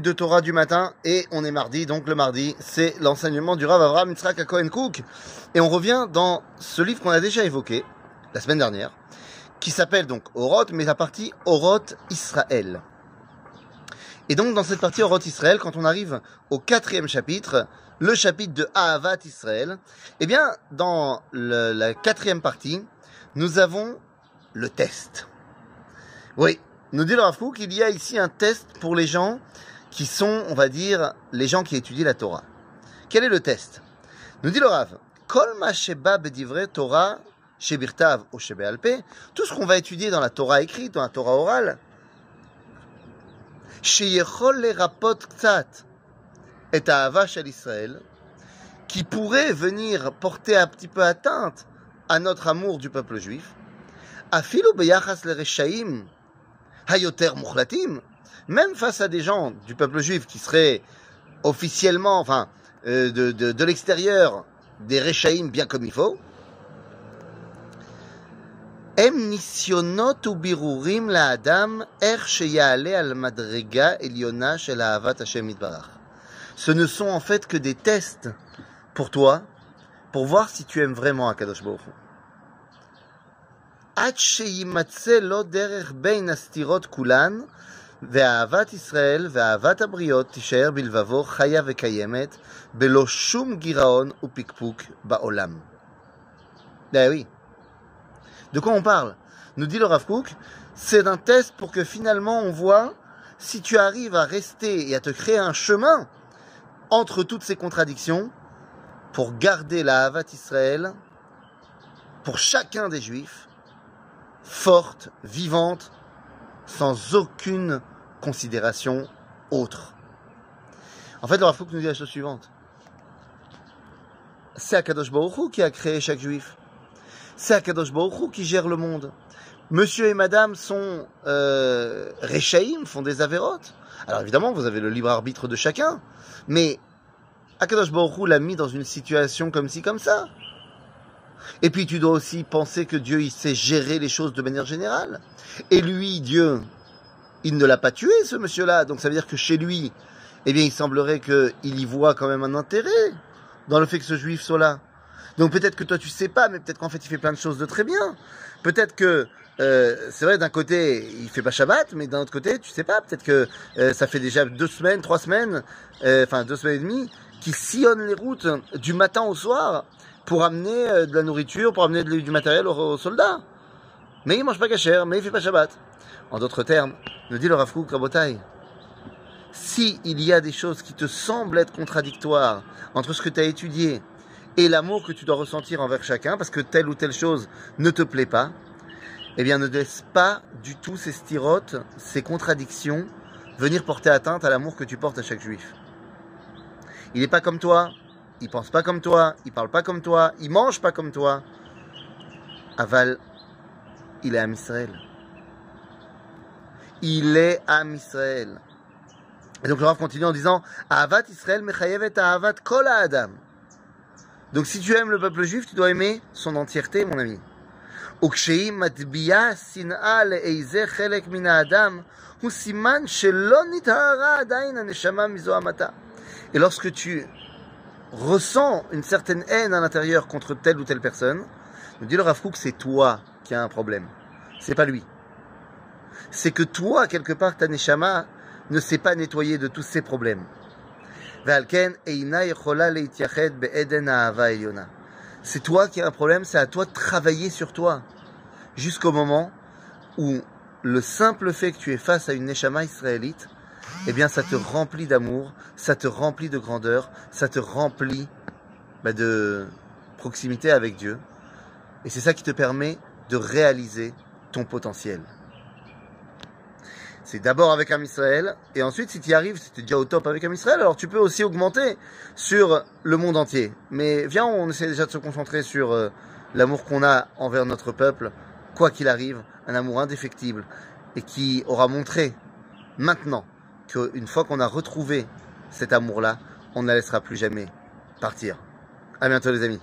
de Torah du matin et on est mardi, donc le mardi, c'est l'enseignement du Rav Avraham Yitzhak à Cohen Cook. Et on revient dans ce livre qu'on a déjà évoqué la semaine dernière, qui s'appelle donc Oroth, mais la partie Oroth Israël. Et donc dans cette partie Oroth Israël, quand on arrive au quatrième chapitre, le chapitre de Ahavat Israël, eh bien dans la quatrième partie, nous avons le test. Oui, nous dit le Rav Kook, il y a ici un test pour les gens qui sont, on va dire, les gens qui étudient la Torah. Quel est le test? Nous dit le Rav, Kol Torah shebirtav tout ce qu'on va étudier dans la Torah écrite, dans la Torah orale, sheyechol lerapot ktsat et shel Israël, qui pourrait venir porter un petit peu atteinte à notre amour du peuple juif, afilu beyachas lereshaim hayoter muchlatim, même face à des gens du peuple juif qui seraient officiellement, enfin, euh, de, de, de l'extérieur, des Rechaïm bien comme il faut, Em nisyonot ubirurim la'adam er sheyale al madrega eliona shel ahavat Hashem yitbarach. Ce ne sont en fait que des tests pour toi, pour voir si tu aimes vraiment Akadosh Baruch Hu. עד שימצא לו דרך בין הסתירות כולן, ואהבת ישראל ואהבת הבריות תישאר בלבבו חיה וקיימת, בלא שום גירעון ופקפוק בעולם. Ben oui. De quoi on parle Nous dit le Rav Kook, c'est un test pour que finalement on voit si tu arrives à rester et à te créer un chemin entre toutes ces contradictions pour garder la Havat Israël pour chacun des Juifs forte, vivante, sans aucune considération autre. En fait, le Rav nous dit la chose suivante. C'est Akadosh Baruch Hu qui a créé chaque juif. C'est Akadosh Baruch Hu qui gère le monde. Monsieur et madame sont euh, Rechaïm, font des avérotes. Alors évidemment, vous avez le libre arbitre de chacun. Mais Akadosh Baruch Hu l'a mis dans une situation comme ci, comme ça. Et puis tu dois aussi penser que Dieu, il sait gérer les choses de manière générale. Et lui, Dieu, il ne l'a pas tué, ce monsieur-là. Donc ça veut dire que chez lui, eh bien, il semblerait qu'il y voit quand même un intérêt dans le fait que ce juif soit là. Donc peut-être que toi, tu sais pas, mais peut-être qu'en fait, il fait plein de choses de très bien. Peut-être que, euh, c'est vrai, d'un côté, il fait pas Shabbat, mais d'un autre côté, tu sais pas, peut-être que euh, ça fait déjà deux semaines, trois semaines, euh, enfin deux semaines et demie, qu'il sillonne les routes du matin au soir pour amener de la nourriture, pour amener du matériel aux, aux soldats. Mais il mange pas cachère, mais il fait pas Shabbat. En d'autres termes, nous dit le Rav Kook Rabotai, si il y a des choses qui te semblent être contradictoires entre ce que tu as étudié et l'amour que tu dois ressentir envers chacun, parce que telle ou telle chose ne te plaît pas, eh bien ne laisse pas du tout ces styrotes, ces contradictions, venir porter atteinte à l'amour que tu portes à chaque juif. Il n'est pas comme toi, il pense pas comme toi, il parle pas comme toi, il mange pas comme toi. Aval, il est à Israël Il est à Israël. Et donc le Rav continue en disant Ahavat Israël mechayevet ahavat kol adam. Donc si tu aimes le peuple juif, tu dois aimer son entièreté, mon ami. וכשהיא מטביעה שנאה לאיזה חלק מן האדם, הוא סימן שלא נטהרה עדיין הנשמה מזוהמתה. Et lorsque tu ressens une certaine haine à l'intérieur contre telle ou telle personne, nous dit le Rav Kook, c'est toi qui as un problème. C'est pas lui. c'est que toi, quelque part, ta neshama ne s'est pas nettoyée de tous ces problèmes. C'est toi qui as un problème, c'est à toi de travailler sur toi. Jusqu'au moment où le simple fait que tu es face à une neshama israélite, eh bien, ça te remplit d'amour, ça te remplit de grandeur, ça te remplit bah, de proximité avec Dieu. Et c'est ça qui te permet de réaliser ton potentiel. C'est d'abord avec Am Israël, et ensuite, si tu y arrives, si tu es déjà au top avec Am Israël, alors tu peux aussi augmenter sur le monde entier. Mais viens, on essaie déjà de se concentrer sur euh, l'amour qu'on a envers notre peuple, quoi qu'il arrive, un amour indéfectible, et qui aura montré maintenant qu'une fois qu'on a retrouvé cet amour-là, on ne la laissera plus jamais partir. À bientôt les amis.